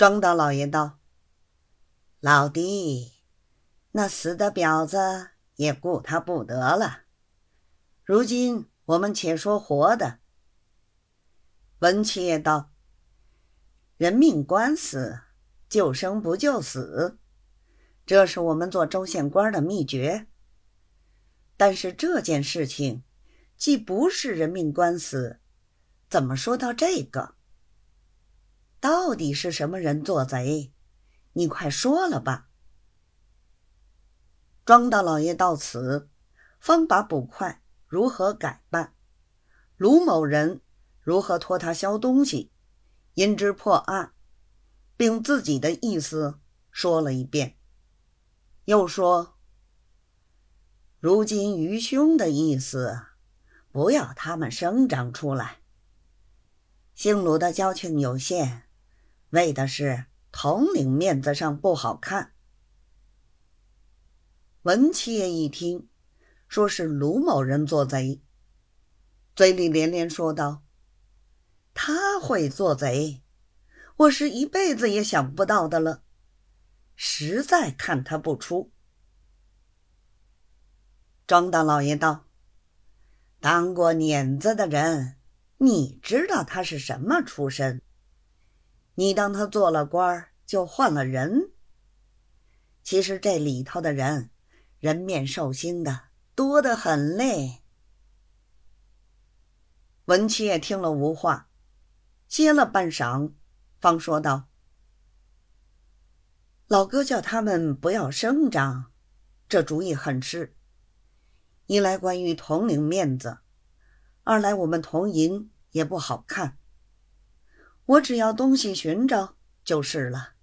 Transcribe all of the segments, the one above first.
庄大老爷道：“老弟，那死的婊子也顾他不得了。如今我们且说活的。”文七爷道：“人命官司，救生不救死，这是我们做州县官的秘诀。但是这件事情既不是人命官司，怎么说到这个？到底是什么人做贼？你快说了吧。”庄大老爷到此，方把捕快如何改办，卢某人。如何托他销东西，因之破案，并自己的意思说了一遍，又说：“如今愚兄的意思，不要他们声张出来。姓卢的交情有限，为的是统领面子上不好看。”文七爷一听，说是卢某人做贼，嘴里连连说道。他会做贼，我是一辈子也想不到的了，实在看他不出。庄大老爷道：“当过碾子的人，你知道他是什么出身？你当他做了官就换了人？其实这里头的人，人面兽心的多得很嘞。”文七爷听了无话。歇了半晌，方说道：“老哥叫他们不要声张，这主意很是。一来关于统领面子，二来我们同营也不好看。我只要东西寻着就是了，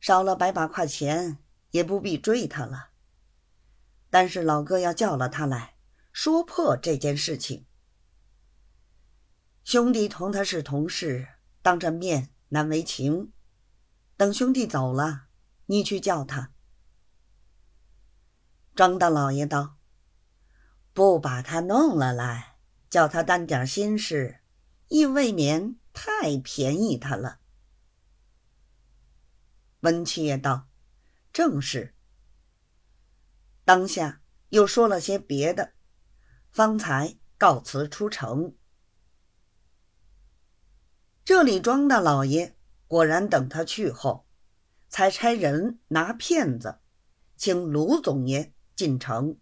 少了百把块钱也不必追他了。但是老哥要叫了他来说破这件事情。”兄弟同他是同事，当着面难为情。等兄弟走了，你去叫他。庄大老爷道：“不把他弄了来，叫他担点心事，亦未免太便宜他了。”温七爷道：“正是。”当下又说了些别的，方才告辞出城。这里庄大老爷果然等他去后，才差人拿片子，请卢总爷进城。